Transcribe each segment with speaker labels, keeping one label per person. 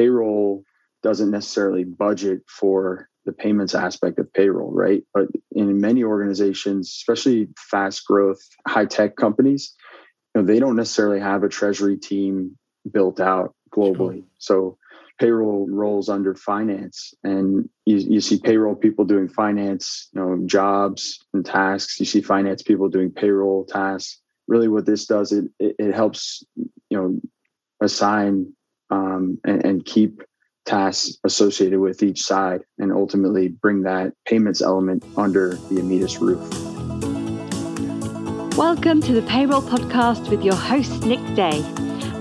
Speaker 1: payroll doesn't necessarily budget for the payments aspect of payroll, right? But in many organizations, especially fast growth, high tech companies, you know, they don't necessarily have a treasury team built out globally. Sure. So payroll rolls under finance and you, you see payroll people doing finance you know jobs and tasks you see finance people doing payroll tasks really what this does it it, it helps you know assign um, and, and keep tasks associated with each side and ultimately bring that payments element under the Immedis roof.
Speaker 2: Welcome to the Payroll Podcast with your host, Nick Day.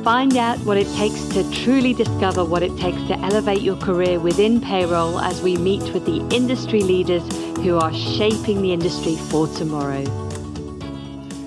Speaker 2: Find out what it takes to truly discover what it takes to elevate your career within payroll as we meet with the industry leaders who are shaping the industry for tomorrow.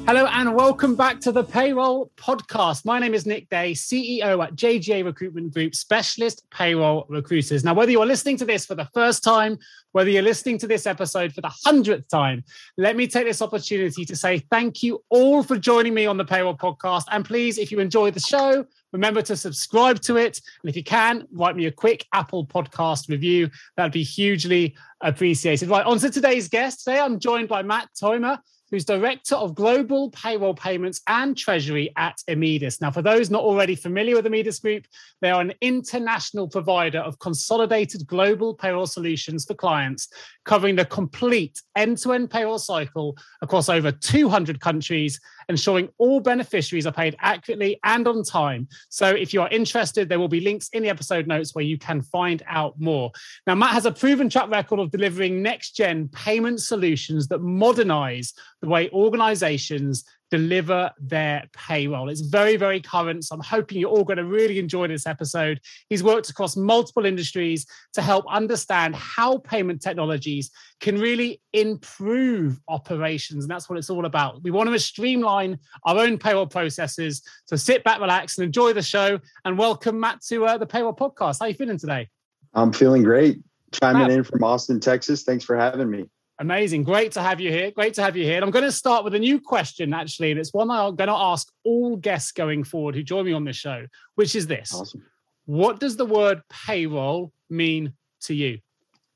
Speaker 3: Hello and welcome back to the Payroll Podcast. My name is Nick Day, CEO at JGA Recruitment Group, specialist payroll recruiters. Now, whether you're listening to this for the first time, whether you're listening to this episode for the hundredth time, let me take this opportunity to say thank you all for joining me on the Payroll Podcast. And please, if you enjoy the show, remember to subscribe to it. And if you can, write me a quick Apple Podcast review. That'd be hugely appreciated. Right, on to today's guest. Today, I'm joined by Matt Teumer who's Director of Global Payroll Payments and Treasury at Immedis. Now, for those not already familiar with Immedis Group, they are an international provider of consolidated global payroll solutions for clients, covering the complete end to end payroll cycle across over 200 countries ensuring all beneficiaries are paid accurately and on time. So if you are interested, there will be links in the episode notes where you can find out more. Now, Matt has a proven track record of delivering next gen payment solutions that modernize the way organizations deliver their payroll. It's very, very current. So I'm hoping you're all going to really enjoy this episode. He's worked across multiple industries to help understand how payment technologies can really improve operations. And that's what it's all about. We want to streamline our own payroll processes. So sit back, relax, and enjoy the show. And welcome, Matt, to uh, the Payroll Podcast. How are you feeling today?
Speaker 1: I'm feeling great. Chiming Matt. in from Austin, Texas. Thanks for having me.
Speaker 3: Amazing. Great to have you here. Great to have you here. And I'm going to start with a new question, actually. And it's one I'm going to ask all guests going forward who join me on this show, which is this awesome. What does the word payroll mean to you?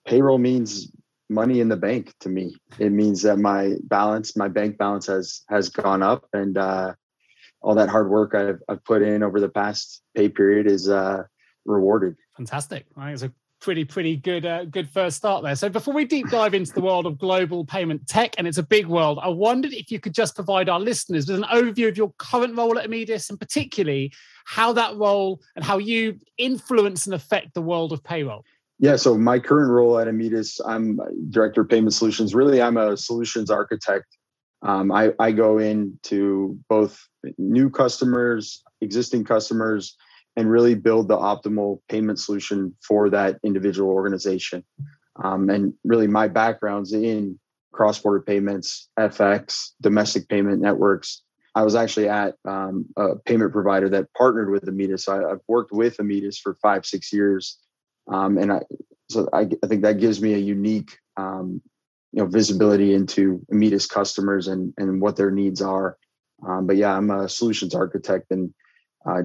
Speaker 1: Payroll means money in the bank to me. It means that my balance, my bank balance has has gone up and uh, all that hard work I've, I've put in over the past pay period is uh, rewarded.
Speaker 3: Fantastic. Right. It's a pretty pretty good uh, good first start there. So before we deep dive into the world of global payment tech, and it's a big world, I wondered if you could just provide our listeners with an overview of your current role at Immedis, and particularly how that role and how you influence and affect the world of payroll.
Speaker 1: Yeah, so my current role at Immedis, I'm director of payment solutions. Really, I'm a solutions architect. Um, I, I go into both new customers, existing customers, and really build the optimal payment solution for that individual organization. Um, and really, my background's in cross border payments, FX, domestic payment networks. I was actually at um, a payment provider that partnered with Immedis. I, have worked with Immedis for five, six years. Um, and I, so I, I, think that gives me a unique, um, you know, visibility into Immedis customers and, and what their needs are. Um, but yeah, I'm a solutions architect and uh,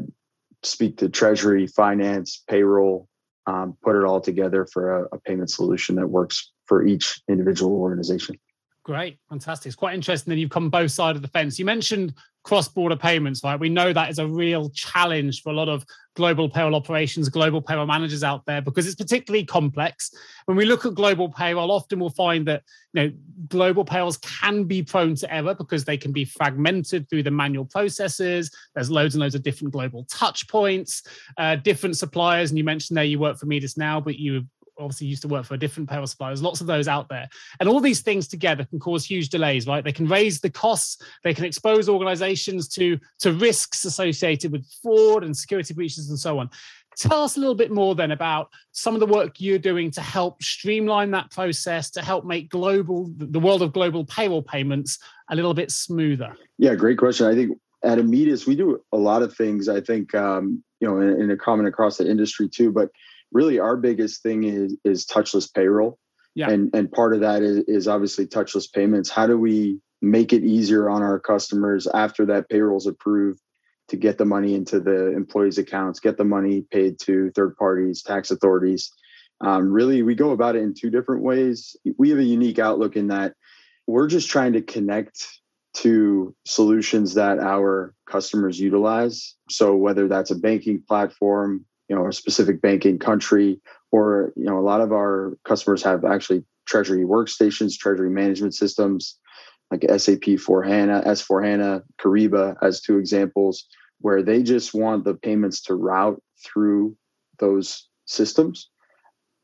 Speaker 1: speak to treasury, finance, payroll, um, put it all together for a, a payment solution that works for each individual organization.
Speaker 3: Great, fantastic. It's quite interesting that you've come both sides of the fence. You mentioned cross-border payments, right? We know that is a real challenge for a lot of global payroll operations, global payroll managers out there because it's particularly complex. When we look at global payroll, often we'll find that you know global payrolls can be prone to error because they can be fragmented through the manual processes. There's loads and loads of different global touch points, uh, different suppliers. And you mentioned there you work for Immedis now, but you obviously used to work for a different payroll supplier. There's lots of those out there. And all these things together can cause huge delays, right? They can raise the costs, they can expose organizations to, to risks associated with fraud and security breaches and so on. Tell us a little bit more then about some of the work you're doing to help streamline that process, to help make global the world of global payroll payments a little bit smoother.
Speaker 1: Yeah, great question. I think at Immedis, we do a lot of things. I think um, you know, in, a common across the industry too. But really our biggest thing is is touchless payroll. Yeah. And and part of that is, is obviously touchless payments. How do we make it easier on our customers after that payroll is approved to get the money into the employees' accounts, get the money paid to third parties, tax authorities. Um, really, we go about it in two different ways. We have a unique outlook in that we're just trying to connect to solutions that our customers utilize. So whether that's a banking platform, you know, a specific banking country, or you know, a lot of our customers have actually treasury workstations, treasury management systems like SAP for HANA, S4 HANA, Kyriba as two examples, where they just want the payments to route through those systems.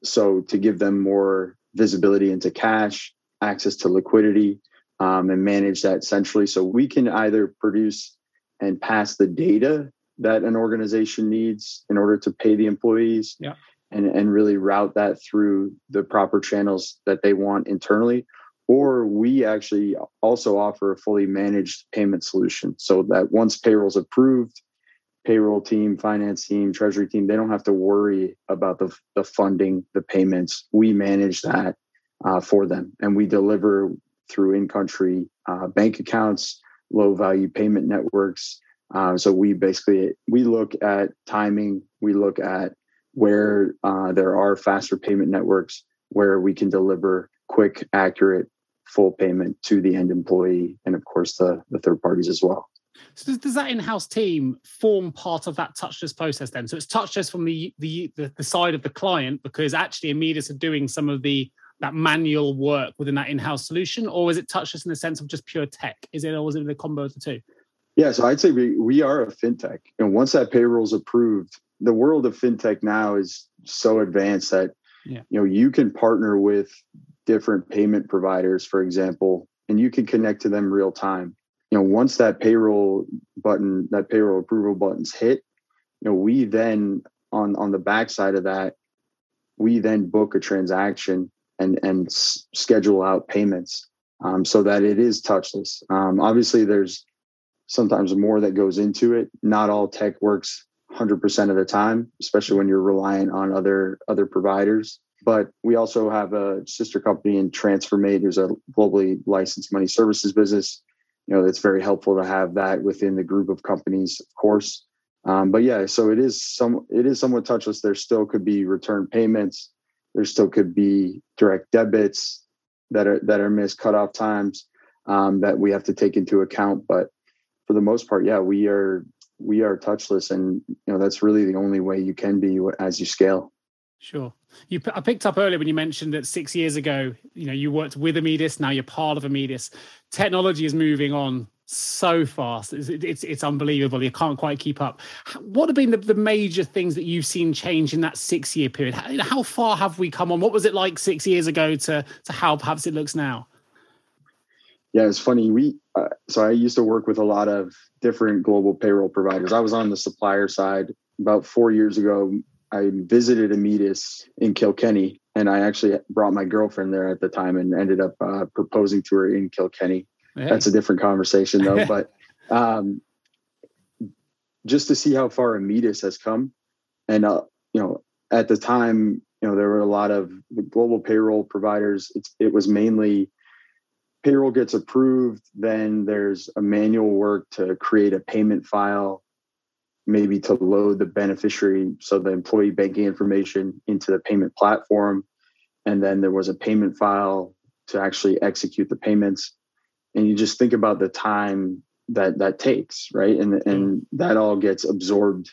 Speaker 1: So to give them more visibility into cash, access to liquidity, um, and manage that centrally. So we can either produce and pass the data that an organization needs in order to pay the employees
Speaker 3: yeah.
Speaker 1: and, and really route that through the proper channels that they want internally. Or we actually also offer a fully managed payment solution so that once payroll's approved, payroll team, finance team, treasury team, they don't have to worry about the, the funding, the payments. We manage that uh, for them and we deliver through in-country uh, bank accounts, low-value payment networks. Uh, so we basically we look at timing. We look at where uh, there are faster payment networks where we can deliver quick, accurate, full payment to the end employee, and of course the the third parties as well.
Speaker 3: So does, that in-house team form part of that touchless process then? So it's touchless from the, the the, side of the client because actually Immedis are doing some of the that manual work within that in-house solution, or is it touchless in the sense of just pure tech? Is it, or is it the combo of the two?
Speaker 1: Yeah, so I'd say we, we are a fintech. And once that payroll is approved, the world of fintech now is so advanced that yeah. you know you can partner with different payment providers, for example, and you can connect to them real time. You know, once that payroll button, that payroll approval button's hit, you know, we then on on the backside of that, we then book a transaction and and s- schedule out payments um, so that it is touchless. Um, obviously, there's sometimes more that goes into it. Not all tech works 100% of the time, especially when you're reliant on other other providers. But we also have a sister company in Transfermate, who's a globally licensed money services business. You know, it's very helpful to have that within the group of companies, of course. Um, but yeah, so it is some it is somewhat touchless. There still could be return payments there still could be direct debits that are that are missed cutoff times um, that we have to take into account. But for the most part, yeah, we are we are touchless, and you know that's really the only way you can be as you scale.
Speaker 3: Sure. You, I picked up earlier when you mentioned that six years ago, you know, you worked with Immedis. Now you're part of Immedis. Technology is moving on so fast. It's, it's, it's unbelievable. You can't quite keep up. What have been the, the major things that you've seen change in that six year period? How, how far have we come on? What was it like six years ago to to how perhaps it looks now?
Speaker 1: Yeah, it's funny. We uh, so I used to work with a lot of different global payroll providers. I was on the supplier side about four years ago. I visited Immedis in Kilkenny, and I actually brought my girlfriend there at the time, and ended up uh, proposing to her in Kilkenny Hey. That's a different conversation though. but um, just to see how far Immedis has come, and uh, you know, at the time, you know, there were a lot of global payroll providers. It's, it was mainly payroll gets approved, then there's a manual work to create a payment file, maybe to load the beneficiary, so the employee banking information into the payment platform, and then there was a payment file to actually execute the payments. And you just think about the time that that takes right? And mm-hmm. and that all gets absorbed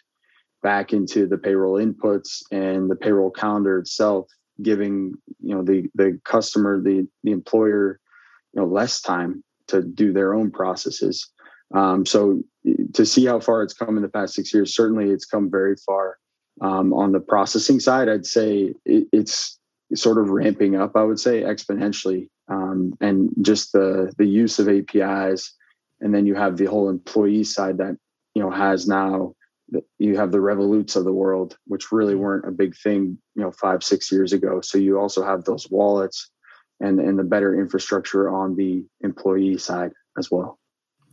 Speaker 1: back into the payroll inputs and the payroll calendar itself giving you know the the customer the the employer you know less time to do their own processes um, so to see how far it's come in the past six years certainly it's come very far um, on the processing side i'd say it, it's sort of ramping up i would say exponentially um, and just the the use of APIs, and then you have the whole employee side that you know has now. You have the Revoluts of the world, which really weren't a big thing, you know, five six years ago. So you also have those wallets, and and the better infrastructure on the employee side as well.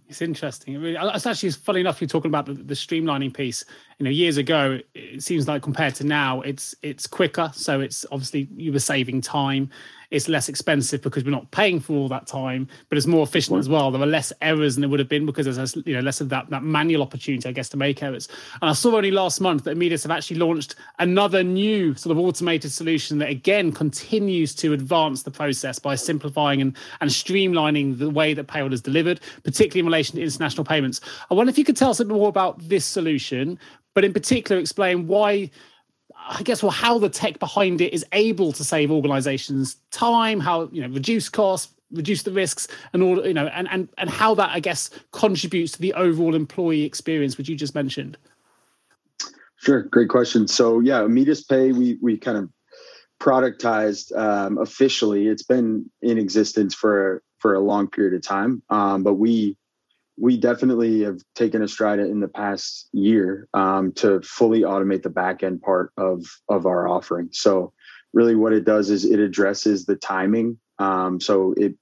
Speaker 3: It's interesting. It's actually funny enough. You're talking about the, the streamlining piece. You know years ago it seems like compared to now it's it's quicker so it's obviously you were saving time it's less expensive because we're not paying for all that time, but it's more efficient as well. There are less errors than there would have been because there's you know less of that that manual opportunity, I guess, to make errors. And I saw only last month that Immedis have actually launched another new sort of automated solution that again continues to advance the process by simplifying and, and streamlining the way that payroll is delivered, particularly in relation to international payments. I wonder if you could tell us a bit more about this solution, but in particular explain why I guess, well, how the tech behind it is able to save organizations time, how, you know, reduce costs, reduce the risks and all, you know, and, and, and how that, I guess, contributes to the overall employee experience, which you just mentioned.
Speaker 1: Sure. Great question. So yeah, Immedis Pay, we, we kind of productized um, officially. It's been in existence for, for a long period of time. Um, but we, we definitely have taken a stride in the past year um, to fully automate the back end part of of our offering. So really, what it does is it addresses the timing. Um, so it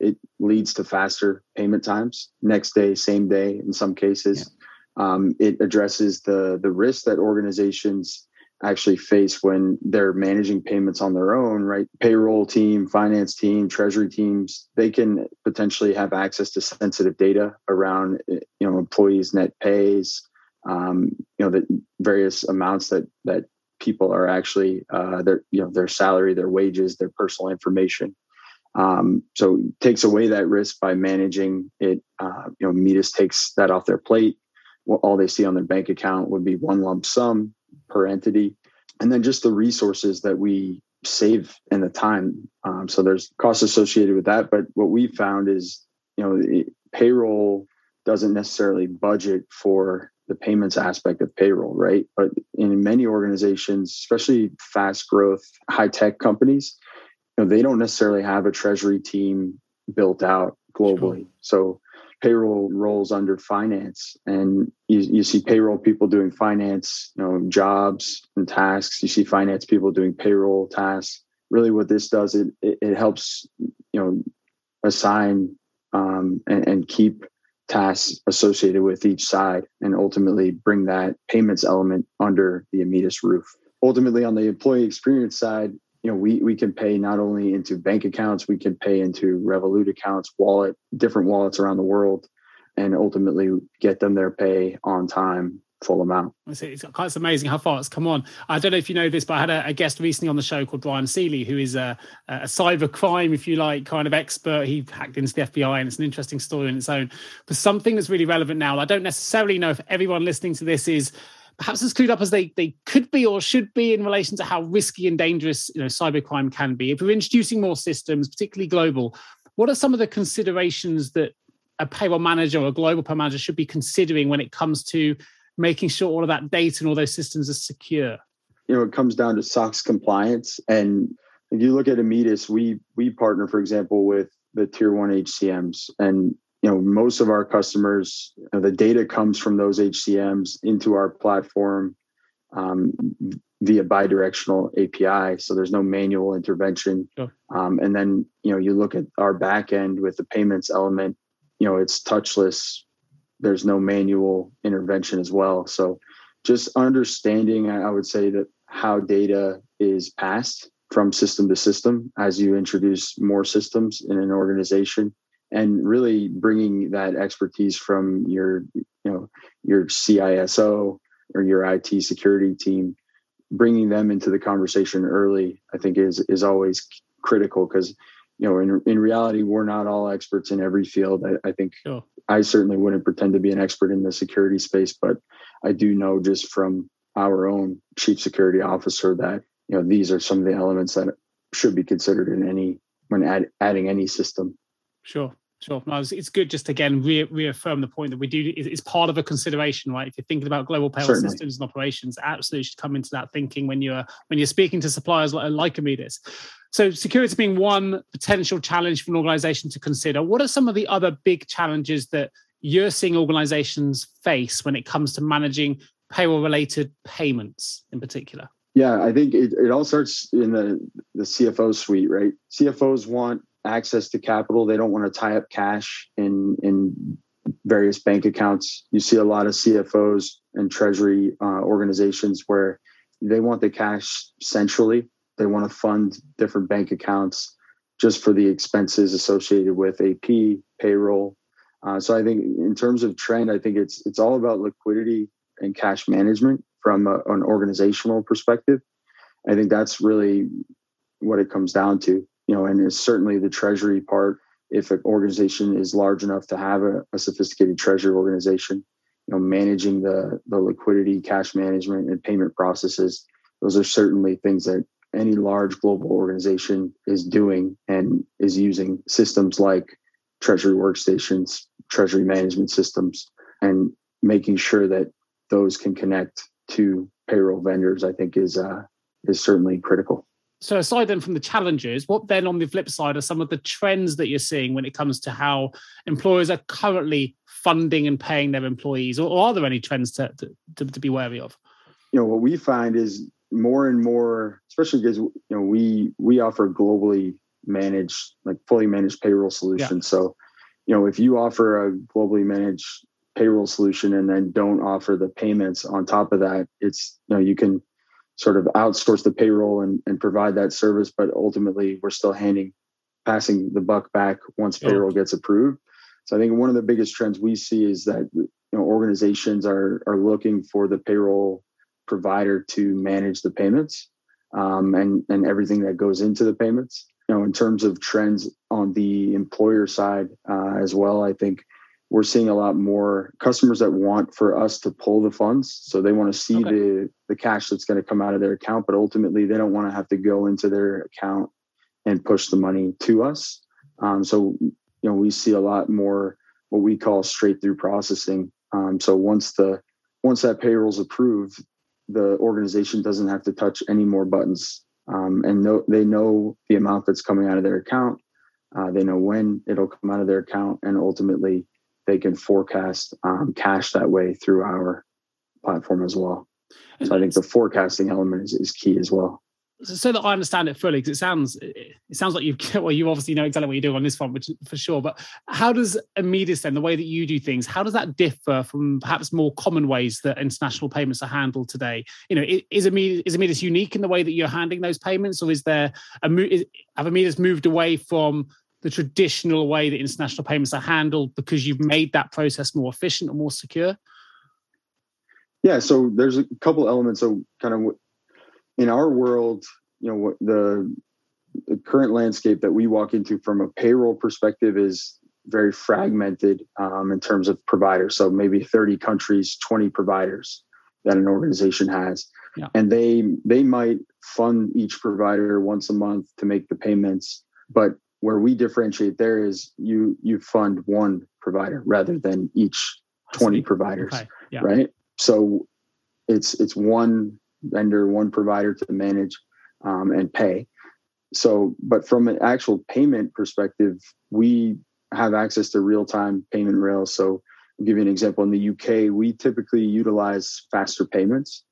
Speaker 1: it leads to faster payment times, next day, same day in some cases. Yeah. Um, it addresses the the risk that organizations actually face when they're managing payments on their own, right? Payroll team, finance team, treasury teams, they can potentially have access to sensitive data around, you know, employees' net pays, um, you know, the various amounts that that people are actually uh, their, you know, their salary, their wages, their personal information. Um, so takes away that risk by managing it. Uh, you know, Immedis takes that off their plate. All they see on their bank account would be one lump sum per entity. And then just the resources that we save and the time. Um, so there's costs associated with that. But what we found is, you know, it, payroll doesn't necessarily budget for the payments aspect of payroll, right? But in many organizations, especially fast growth, high tech companies, you know, they don't necessarily have a treasury team built out globally. Sure. So payroll rolls under finance. And you, you see payroll people doing finance you know jobs and tasks. You see finance people doing payroll tasks. Really what this does it it, it helps you know assign um, and, and keep tasks associated with each side and ultimately bring that payments element under the Immedis roof. Ultimately on the employee experience side you know, we we can pay not only into bank accounts, we can pay into Revolut accounts, wallet, different wallets around the world, and ultimately get them their pay on time full amount.
Speaker 3: It's, it's amazing how far it's come on. I don't know if you know this, but I had a, a guest recently on the show called Brian Seeley, who is a, a, cyber crime, if you like, kind of expert. He hacked into the FBI, and it's an interesting story in its own. But something that's really relevant now, I don't necessarily know if everyone listening to this is perhaps as clued up as they, they could be or should be in relation to how risky and dangerous you know cybercrime can be. If we're introducing more systems, particularly global, what are some of the considerations that a payroll manager or a global payroll manager should be considering when it comes to making sure all of that data and all those systems are secure?
Speaker 1: You know, it comes down to SOX compliance. And if you look at Immedis, we we partner, for example, with the tier one HCMs. And you know most of our customers you know, the data comes from those hcms into our platform um, via bidirectional api so there's no manual intervention. Sure. um, and then you know you look at our back end with the payments element you know it's touchless. There's no manual intervention as well. So just understanding i would say that how data is passed from system to system as you introduce more systems in an organization and really bringing that expertise from your you know your CISO or your IT security team bringing them into the conversation early I think is is always critical because you know in in reality we're not all experts in every field I, I think sure. I certainly wouldn't pretend to be an expert in the security space but I do know just from our own chief security officer that you know these are some of the elements that should be considered in any when add, adding any system
Speaker 3: Sure. Sure. No, it's, it's good just again re- reaffirm the point that we do. It's part of a consideration, right? If you're thinking about global payroll Certainly. systems and operations, absolutely should come into that thinking when you're when you're speaking to suppliers like, like Immedis. So security being one potential challenge for an organization to consider. What are some of the other big challenges that you're seeing organizations face when it comes to managing payroll related payments in particular?
Speaker 1: Yeah, I think it, it all starts in the, the CFO suite, right? CFOs want access to capital. They don't want to tie up cash in in various bank accounts. You see a lot of CFOs and treasury uh, organizations where they want the cash centrally. They want to fund different bank accounts just for the expenses associated with AP, payroll. Uh, so I think in terms of trend, I think it's it's all about liquidity and cash management from a, an organizational perspective. I think that's really what it comes down to, you know, and it's certainly the treasury part. If an organization is large enough to have a, a sophisticated treasury organization, you know, managing the the liquidity, cash management, and payment processes, those are certainly things that any large global organization is doing and is using systems like treasury workstations, treasury management systems, and making sure that those can connect to payroll vendors, I think is uh, is certainly critical.
Speaker 3: So aside then from the challenges, what then on the flip side are some of the trends that you're seeing when it comes to how employers are currently funding and paying their employees, or, are there any trends to, to, to be wary of?
Speaker 1: You know, what we find is more and more, especially because you know we we offer globally managed, like fully managed payroll solutions. Yeah. So, you know, if you offer a globally managed payroll solution and then don't offer the payments on top of that, it's you know you can sort of outsource the payroll and, and provide that service, but ultimately we're still handing passing the buck back once payroll gets approved. So I think one of the biggest trends we see is that you know organizations are are looking for the payroll provider to manage the payments um, and and everything that goes into the payments. You know, in terms of trends on the employer side uh, as well, I think we're seeing a lot more customers that want for us to pull the funds. So they want to see okay. the the cash that's going to come out of their account, but ultimately they don't want to have to go into their account and push the money to us. Um, so you know we see a lot more what we call straight through processing. Um, so once the once that payroll's approved, the organization doesn't have to touch any more buttons, um, and know, they know the amount that's coming out of their account. Uh, they know when it'll come out of their account, and ultimately they can forecast um, cash that way through our platform as well. So I think the forecasting element is, is key as well.
Speaker 3: So that I understand it fully, because it sounds it sounds like you've well, you obviously know exactly what you're doing on this front, which for sure. But how does Immedis then, the way that you do things, how does that differ from perhaps more common ways that international payments are handled today? You know, is Immedis, is Immedis unique in the way that you're handling those payments, or is there a have Immedis moved away from the traditional way that international payments are handled because you've made that process more efficient and more secure?
Speaker 1: Yeah, so there's a couple elements. So, kind of in our world, you know, what the, the current landscape that we walk into from a payroll perspective is very fragmented um, in terms of providers. So maybe 30 countries, 20 providers that an organization has. Yeah. And they they might fund each provider once a month to make the payments, but where we differentiate there is you you fund one provider rather than each 20 providers okay. yeah. right? So it's it's one vendor one provider to manage um, and pay. So but from an actual payment perspective we have access to real-time payment rails. So I'll give you an example. In the uk we typically utilize faster payments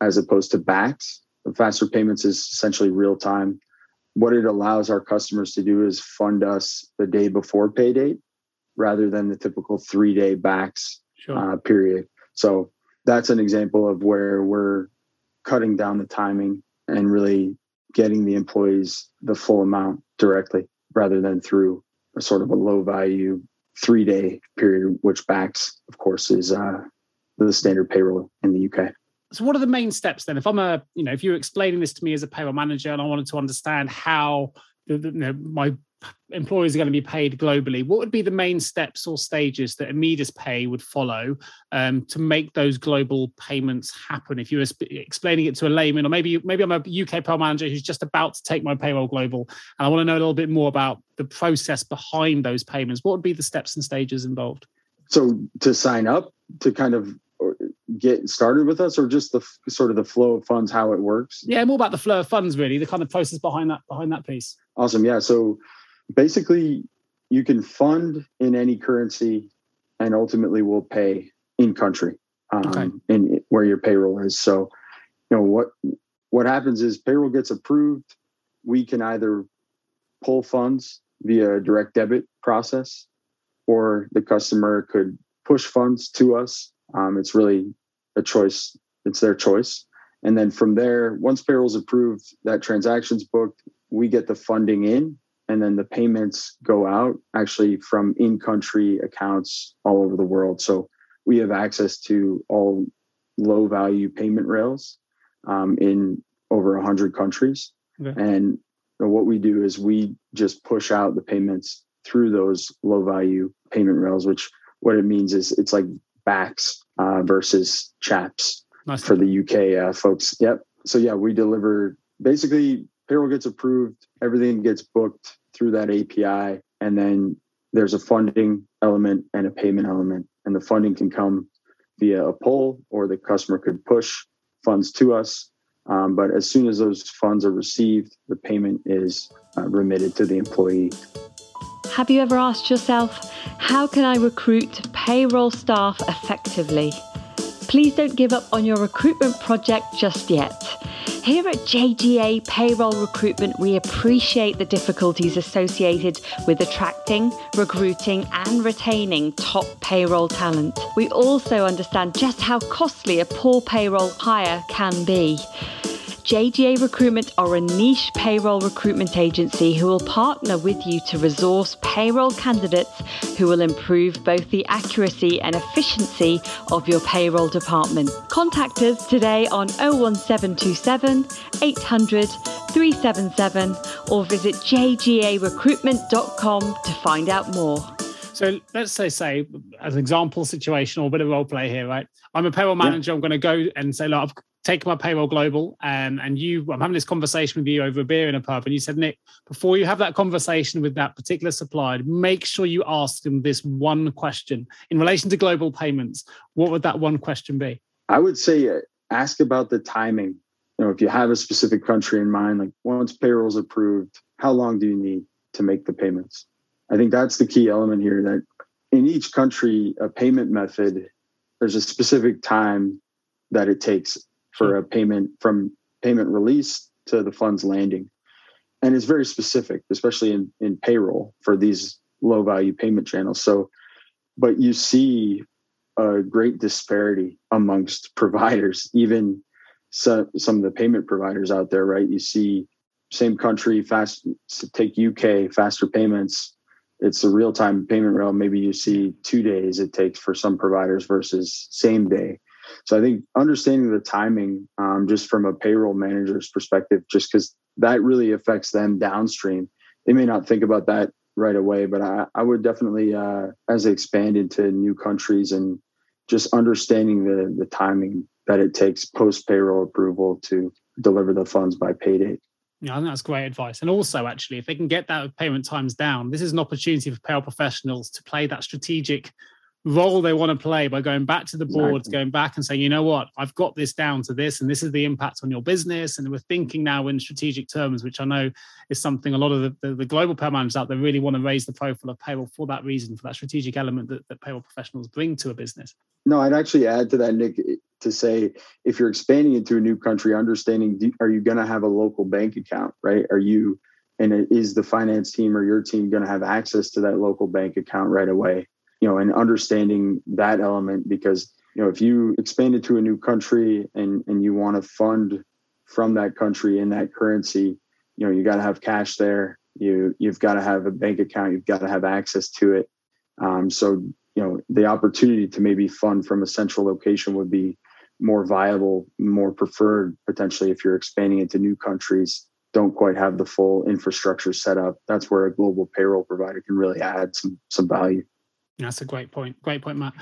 Speaker 1: as opposed to the faster payments is essentially real time what it allows our customers to do is fund us the day before pay date rather than the typical three day BACS sure. uh, period. So that's an example of where we're cutting down the timing and really getting the employees the full amount directly rather than through a sort of a low value three day period, which BACS, of course, is uh, the standard payroll in the UK
Speaker 3: so what are the main steps then? If i'm a you know if you're explaining this to me as a payroll manager and i wanted to understand how the, the, you know, my employees are going to be paid globally what would be the main steps or stages that Immedis Pay would follow um, to make those global payments happen? If you were explaining it to a layman or maybe maybe i'm a uk payroll manager who's just about to take my payroll global and i want to know a little bit more about the process behind those payments what would be the steps and stages involved?
Speaker 1: So to sign up to kind of get started with us or just the sort of the flow of funds how it works
Speaker 3: yeah more about the flow of funds really the kind of process behind that behind that piece
Speaker 1: awesome yeah so basically you can fund in any currency and ultimately will pay in country um, okay. in where your payroll is so you know what what happens is payroll gets approved we can either pull funds via a direct debit process or the customer could push funds to us. Um, it's really a choice. It's their choice. And then from there, once payroll's approved, that transaction's booked, we get the funding in, and then the payments go out actually from in country accounts all over the world. So we have access to all low value payment rails um, in over 100 countries. Okay. And what we do is we just push out the payments through those low value payment rails, which what it means is it's like BACS uh, versus CHAPS nice. for the UK uh, folks. Yep. So yeah, we deliver basically payroll gets approved, everything gets booked through that API, and then there's a funding element and a payment element, and the funding can come via a pull or the customer could push funds to us. Um, but as soon as those funds are received, the payment is uh, remitted to the employee.
Speaker 2: Have you ever asked yourself, how can I recruit payroll staff effectively? Please don't give up on your recruitment project just yet. Here at JGA Payroll Recruitment, we appreciate the difficulties associated with attracting, recruiting, and retaining top payroll talent. We also understand just how costly a poor payroll hire can be. JGA Recruitment are a niche payroll recruitment agency who will partner with you to resource payroll candidates who will improve both the accuracy and efficiency of your payroll department. Contact us today on 01727 800 377 or visit jgarecruitment.com to find out more.
Speaker 3: So let's say, say, as an example situation or a bit of role play here, right? I'm a payroll manager. Yeah. I'm going to go and say, look, I've taken my payroll global um, and you i'm having this conversation with you over a beer in a pub and you said nick before you have that conversation with that particular supplier make sure you ask them this one question in relation to global payments. What would that one question be?
Speaker 1: I would say uh, ask about the timing. You know if you have a specific country in mind like once payroll's approved how long do you need to make the payments? I think that's the key element here that in each country a payment method there's a specific time that it takes for hmm. a payment from payment release to the funds landing. And it's very specific, especially in, in payroll for these low value payment channels. So, but you see a great disparity amongst providers, even some, some of the payment providers out there, right? You see same country, fast take UK, faster payments. It's a real time payment rail. Maybe you see two days it takes for some providers versus same day. So I think understanding the timing, um, just from a payroll manager's perspective, just because that really affects them downstream. They may not think about that right away, but I, I would definitely, uh, as they expand into new countries and just understanding the the timing that it takes post payroll approval to deliver the funds by payday.
Speaker 3: Yeah, I think that's great advice. And also, actually, if they can get that payment times down, this is an opportunity for payroll professionals to play that strategic role they want to play by going back to the boards, exactly. going back and saying, you know what, I've got this down to this, and this is the impact on your business. And we're thinking now in strategic terms, which I know is something a lot of the, the, the global payroll managers out there really want to raise the profile of payroll for that reason, for that strategic element that, that payroll professionals bring to a business.
Speaker 1: No, I'd actually add to that, Nick, to say if you're expanding into a new country, understanding are you going to have a local bank account, right? Are you and is the finance team or your team going to have access to that local bank account right away? You know, and understanding that element because, you know, if you expand it to a new country and, and you want to fund from that country in that currency, you know, you got to have cash there. You, you've got to have a bank account. You've got to have access to it. Um, so, you know, the opportunity to maybe fund from a central location would be more viable, more preferred potentially if you're expanding into new countries don't quite have the full infrastructure set up. That's where a global payroll provider can really add some some value.
Speaker 3: That's a great point. Great point, Matt.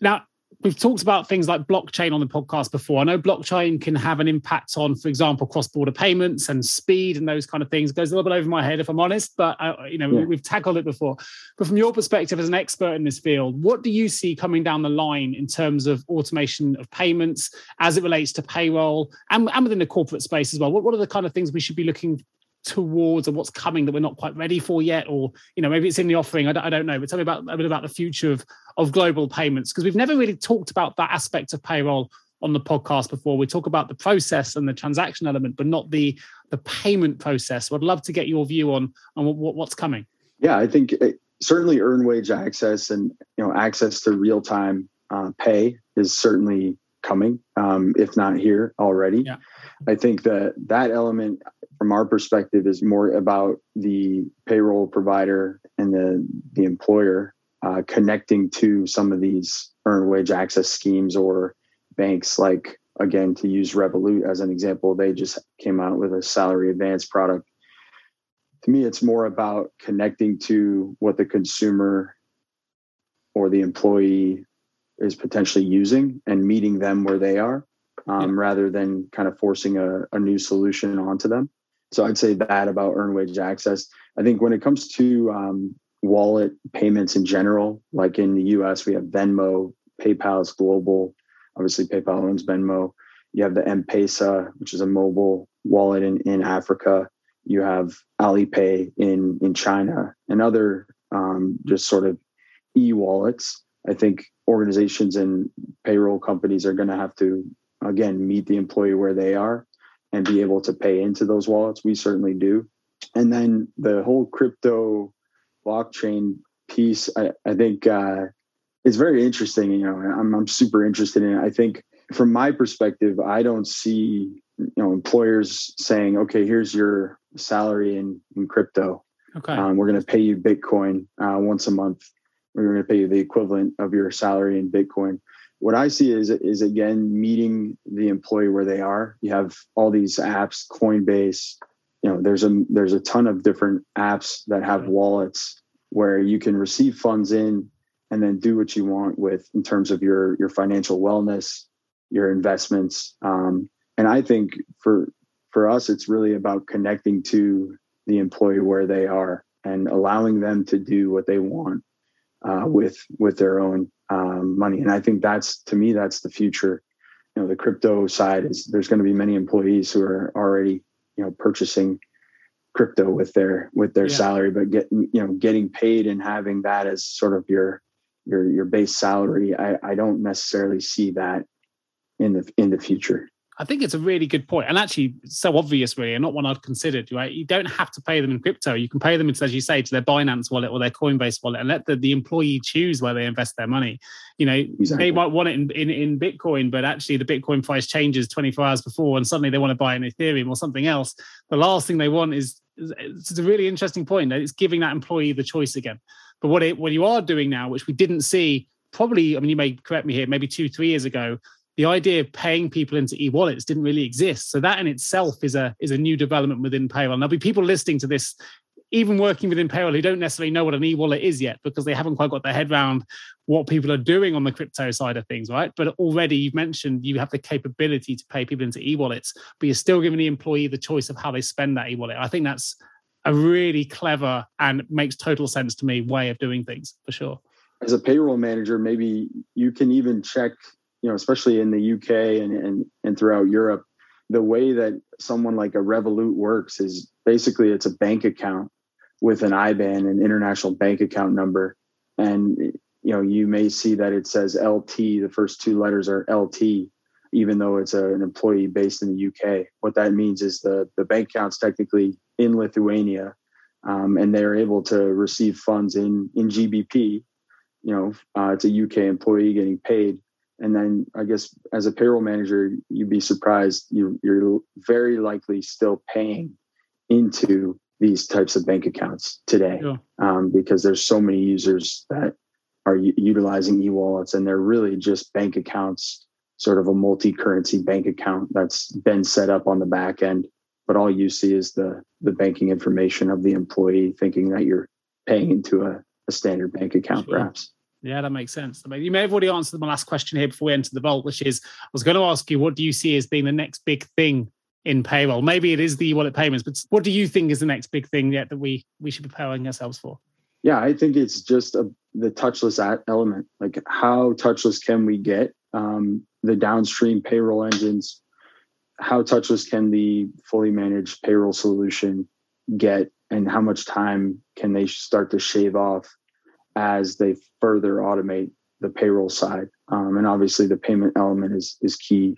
Speaker 3: Now, we've talked about things like blockchain on the podcast before. I know blockchain can have an impact on, for example, cross-border payments and speed and those kind of things. It goes a little bit over my head, if I'm honest, but uh, you know yeah. we've tackled it before. But from your perspective as an expert in this field, what do you see coming down the line in terms of automation of payments as it relates to payroll and, and within the corporate space as well? What, what are the kind of things we should be looking towards or what's coming that we're not quite ready for yet or you know maybe it's in the offering i don't, I don't know but tell me about a bit about the future of of global payments because we've never really talked about that aspect of payroll on the podcast before we talk about the process and the transaction element but not the the payment process so i'd love to get your view on on what, what's coming
Speaker 1: yeah i think certainly earn wage access and you know access to real time uh, pay is certainly coming, um, if not here already. Yeah. I think that that element, from our perspective, is more about the payroll provider and the the employer uh, connecting to some of these earned wage access schemes or banks. Like again to use revolut as an example they just came out with a salary advance product. To me it's more about connecting to what the consumer or the employee is potentially using and meeting them where they are um, yeah. rather than kind of forcing a, a new solution onto them so i'd say that about earned wage access. I think when it comes to um, wallet payments in general like in the us we have venmo paypal's global. Obviously paypal owns venmo. You have the m-pesa which is a mobile wallet in, in africa. You have alipay in in china and other um, just sort of e-wallets. I think organizations and payroll companies are going to have to again meet the employee where they are and be able to pay into those wallets we certainly do. And then the whole crypto blockchain piece i, I think uh, is very interesting you know I'm, I'm super interested in it. I think from my perspective i don't see you know employers saying okay here's your salary in in crypto. Okay. Um, we're going to pay you bitcoin uh, once a month. We're going to pay you the equivalent of your salary in Bitcoin. What I see is is again meeting the employee where they are. You have all these apps, Coinbase. You know, there's a there's a ton of different apps that have wallets where you can receive funds in and then do what you want with in terms of your your financial wellness, your investments. Um, and I think for for us, it's really about connecting to the employee where they are and allowing them to do what they want uh, with with their own um, money. And I think that's to me that's the future. You know, the crypto side is there's going to be many employees who are already you know purchasing crypto with their with their yeah. salary, but getting you know getting paid and having that as sort of your your your base salary. I, I don't necessarily see that in the in the future.
Speaker 3: I think it's a really good point, and actually so obvious, really, and not one I'd considered. Right, you don't have to pay them in crypto. You can pay them, as you say, to their Binance wallet or their Coinbase wallet, and let the, the employee choose where they invest their money. You know, exactly. they might want it in, in, in Bitcoin, but actually the Bitcoin price changes 24 hours before, and suddenly they want to buy an Ethereum or something else. The last thing they want is it's a really interesting point. It's giving that employee the choice again. But what it what you are doing now, which we didn't see probably, I mean, you may correct me here, maybe two, three years ago, the idea of paying people into e-wallets didn't really exist. So that in itself is a is a new development within payroll. And there'll be people listening to this, even working within payroll, who don't necessarily know what an e-wallet is yet because they haven't quite got their head around what people are doing on the crypto side of things, right? But already you've mentioned you have the capability to pay people into e-wallets, but you're still giving the employee the choice of how they spend that e-wallet. I think that's a really clever and makes total sense to me way of doing things for sure.
Speaker 1: As a payroll manager, maybe you can even check you know, especially in the UK and, and, and throughout Europe, the way that someone like a Revolut works is basically it's a bank account with an IBAN, an international bank account number. And, you know, you may see that it says LT, the first two letters are LT, even though it's a, an employee based in the UK. What that means is the, the bank account's technically in Lithuania um, and they're able to receive funds in, in GBP. You know, uh, it's a UK employee getting paid and then I guess as a payroll manager, you'd be surprised you, you're very likely still paying into these types of bank accounts today yeah. um, because there's so many users that are u- utilizing e-wallets and they're really just bank accounts sort of a multi-currency bank account that's been set up on the back end but all you see is the the banking information of the employee thinking that you're paying into a, a standard bank account sure. perhaps
Speaker 3: yeah, that makes sense. You may have already answered my last question here before we enter the vault, which is I was going to ask you, what do you see as being the next big thing in payroll? Maybe it is the wallet payments, but what do you think is the next big thing yet that we we should be preparing ourselves for?
Speaker 1: Yeah, I think it's just a, the touchless element. Like, how touchless can we get um, the downstream payroll engines? How touchless can the fully managed payroll solution get, and how much time can they start to shave off as they further automate the payroll side. Um, and obviously the payment element is is key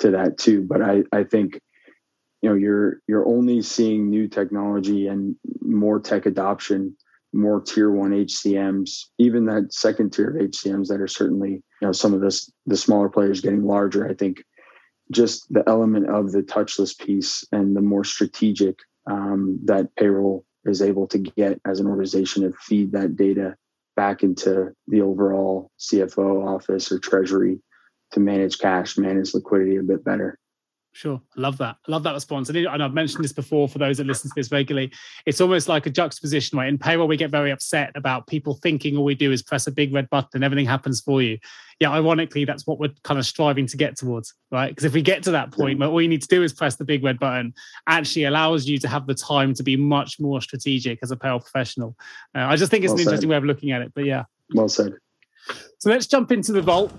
Speaker 1: to that too. But I, I think you know you're you're only seeing new technology and more tech adoption more tier one HCMs, even that second tier HCMs that are certainly, you know, some of this the smaller players getting larger. I think just the element of the touchless piece and the more strategic um, that payroll is able to get as an organization and feed that data back into the overall CFO office or treasury to manage cash, manage liquidity a bit better.
Speaker 3: Sure. I love that. I love that response. And I've mentioned this before for those that listen to this regularly. It's almost like a juxtaposition, right? In payroll, we get very upset about people thinking all we do is press a big red button and everything happens for you. Yeah, ironically, that's what we're kind of striving to get towards, right? Because if we get to that point where all you need to do is press the big red button, actually allows you to have the time to be much more strategic as a payroll professional. Uh, I just think it's well an said. interesting way of looking at it. But yeah.
Speaker 1: Well said.
Speaker 3: So let's jump into the vault.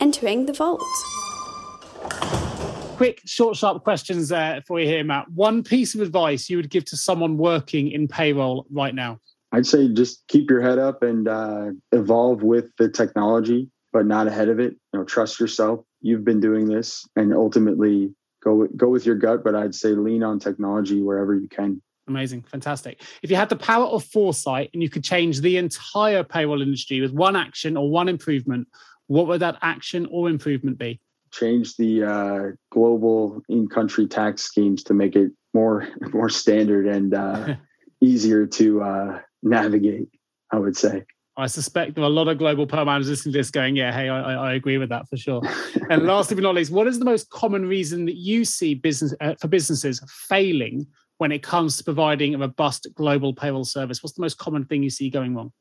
Speaker 4: Entering the vault.
Speaker 3: Quick, short, sharp questions uh, for you here, Matt. One piece of advice you would give to someone working in payroll right now?
Speaker 1: I'd say just keep your head up and uh, evolve with the technology, but not ahead of it. You know, trust yourself. You've been doing this, and ultimately go go with your gut. But I'd say lean on technology wherever you can.
Speaker 3: Amazing, fantastic. If you had the power of foresight and you could change the entire payroll industry with one action or one improvement, what would that action or improvement be?
Speaker 1: Change the uh, global in-country tax schemes to make it more more standard and uh, easier to uh, navigate. I would say.
Speaker 3: I suspect there are a lot of global per managers listening to this going, yeah, hey, I, I agree with that for sure. and lastly but not least, what is the most common reason that you see business uh, for businesses failing when it comes to providing a robust global payroll service? What's the most common thing you see going wrong?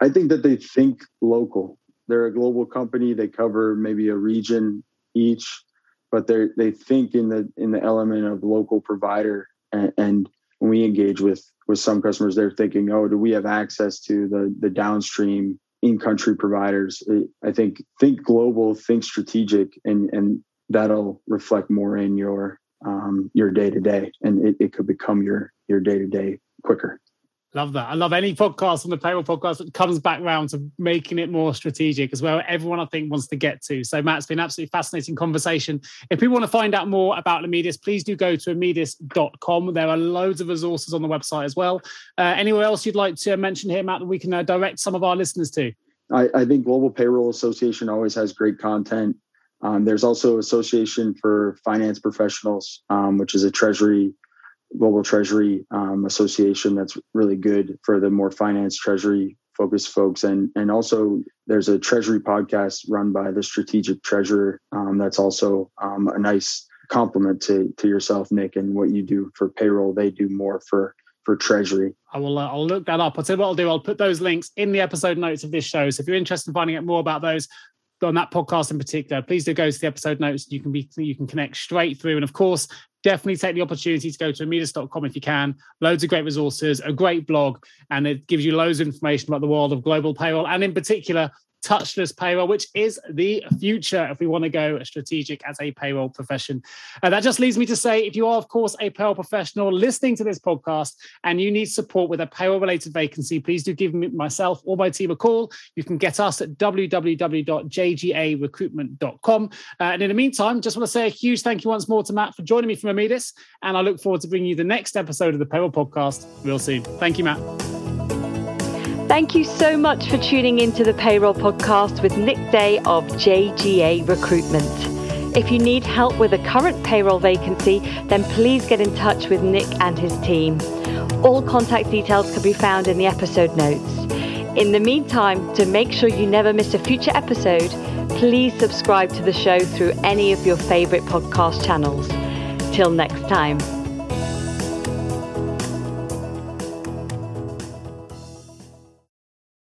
Speaker 1: I think that they think local. They're a global company. They cover maybe a region each, but they they think in the in the element of local provider. And, and when we engage with with some customers, they're thinking, oh, do we have access to the the downstream in country providers? I think think global, think strategic, and and that'll reflect more in your um, your day to day, and it, it could become your your day to day quicker.
Speaker 3: Love that. I love any podcast on the payroll podcast that comes back round to making it more strategic as well. Everyone I think wants to get to. So Matt, it's been absolutely fascinating conversation. If people want to find out more about Immedis, please do go to immedis.com. There are loads of resources on the website as well. Uh, anywhere else you'd like to mention here, Matt, that we can uh, direct some of our listeners to?
Speaker 1: I, I, think Global Payroll Association always has great content. Um, there's also Association for Finance Professionals, um, which is a treasury global treasury um, association that's really good for the more finance treasury focused folks. And and also there's a treasury podcast run by the strategic treasurer um, that's also um, a nice complement to to yourself nick and what you do for payroll. They do more for for treasury.
Speaker 3: I will uh, i'll look that up. I'll tell what i'll do. I'll put those links in the episode notes of this show. So if you're interested in finding out more about those on that podcast in particular, please do go to the episode notes. You can be you can connect straight through. And of course, definitely take the opportunity to go to immedis.com if you can. Loads of great resources, a great blog, and it gives you loads of information about the world of global payroll and in particular touchless payroll, which is the future if we want to go strategic as a payroll profession. Uh, that just leads me to say if you are, of course, a payroll professional listening to this podcast and you need support with a payroll related vacancy, please do give me, myself or my team a call. You can get us at www.jgarecruitment.com. Uh, and in the meantime, just want to say a huge thank you once more to Matt for joining me from Immedis. And I look forward to bringing you the next episode of the Payroll Podcast real soon. Thank you, Matt.
Speaker 2: Thank you so much for tuning into the Payroll Podcast with Nick Day of JGA Recruitment. If you need help with a current payroll vacancy, then please get in touch with Nick and his team. All contact details can be found in the episode notes. In the meantime, to make sure you never miss a future episode, please subscribe to the show through any of your favorite podcast channels. Till next time.